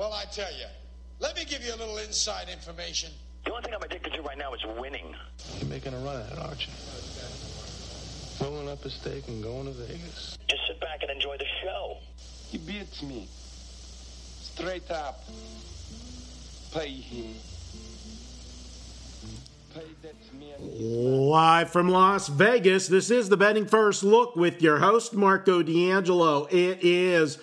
Well, I tell you, let me give you a little inside information. The only thing I'm addicted to right now is winning. You're making a run at it, aren't you? Rolling up a stake and going to Vegas. Just sit back and enjoy the show. He beats me. Straight up. Pay him. Pay that man. Live from Las Vegas, this is the Betting First Look with your host, Marco D'Angelo. It is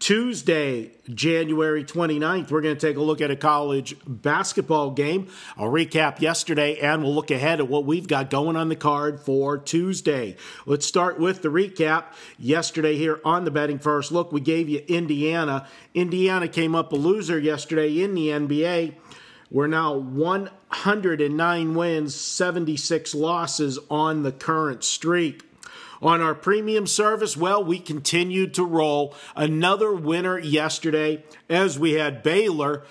Tuesday, January 29th. We're going to take a look at a college basketball game. I'll recap yesterday and we'll look ahead at what we've got going on the card for Tuesday. Let's start with the recap. Yesterday, here on the Betting First Look, we gave you Indiana. Indiana came up a loser yesterday in the NBA. We're now 109 wins, 76 losses on the current streak. On our premium service, well, we continued to roll. Another winner yesterday as we had Baylor.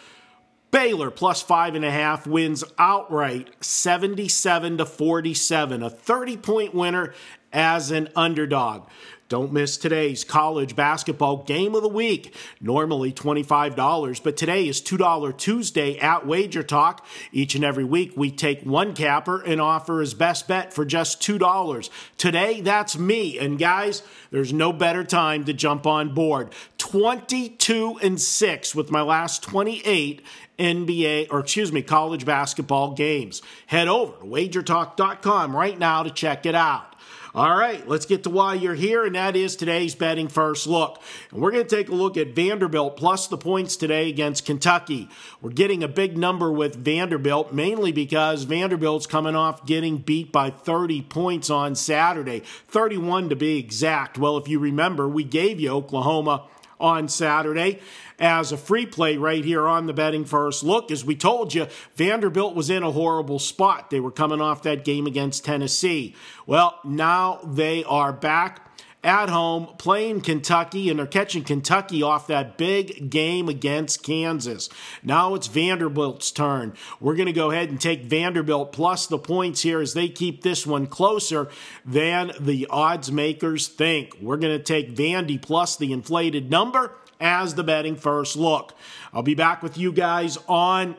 Baylor plus five and a half wins outright 77 to 47, a 30 point winner as an underdog. Don't miss today's college basketball game of the week. Normally $25, but today is $2 Tuesday at Wager Talk. Each and every week, we take one capper and offer his best bet for just $2. Today, that's me. And guys, there's no better time to jump on board. 22 and 6 with my last 28 NBA, or excuse me, college basketball games. Head over to wagertalk.com right now to check it out. All right, let's get to why you're here, and that is today's betting first look. And we're going to take a look at Vanderbilt plus the points today against Kentucky. We're getting a big number with Vanderbilt, mainly because Vanderbilt's coming off getting beat by 30 points on Saturday, 31 to be exact. Well, if you remember, we gave you Oklahoma on Saturday as a free play right here on the betting first look. As we told you, Vanderbilt was in a horrible spot. They were coming off that game against Tennessee. Well, now they are back at home playing Kentucky and they're catching Kentucky off that big game against Kansas. Now it's Vanderbilt's turn. We're going to go ahead and take Vanderbilt plus the points here as they keep this one closer than the odds makers think. We're going to take Vandy plus the inflated number as the betting first look. I'll be back with you guys on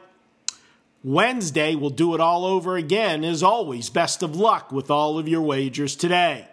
Wednesday. We'll do it all over again. As always, best of luck with all of your wagers today.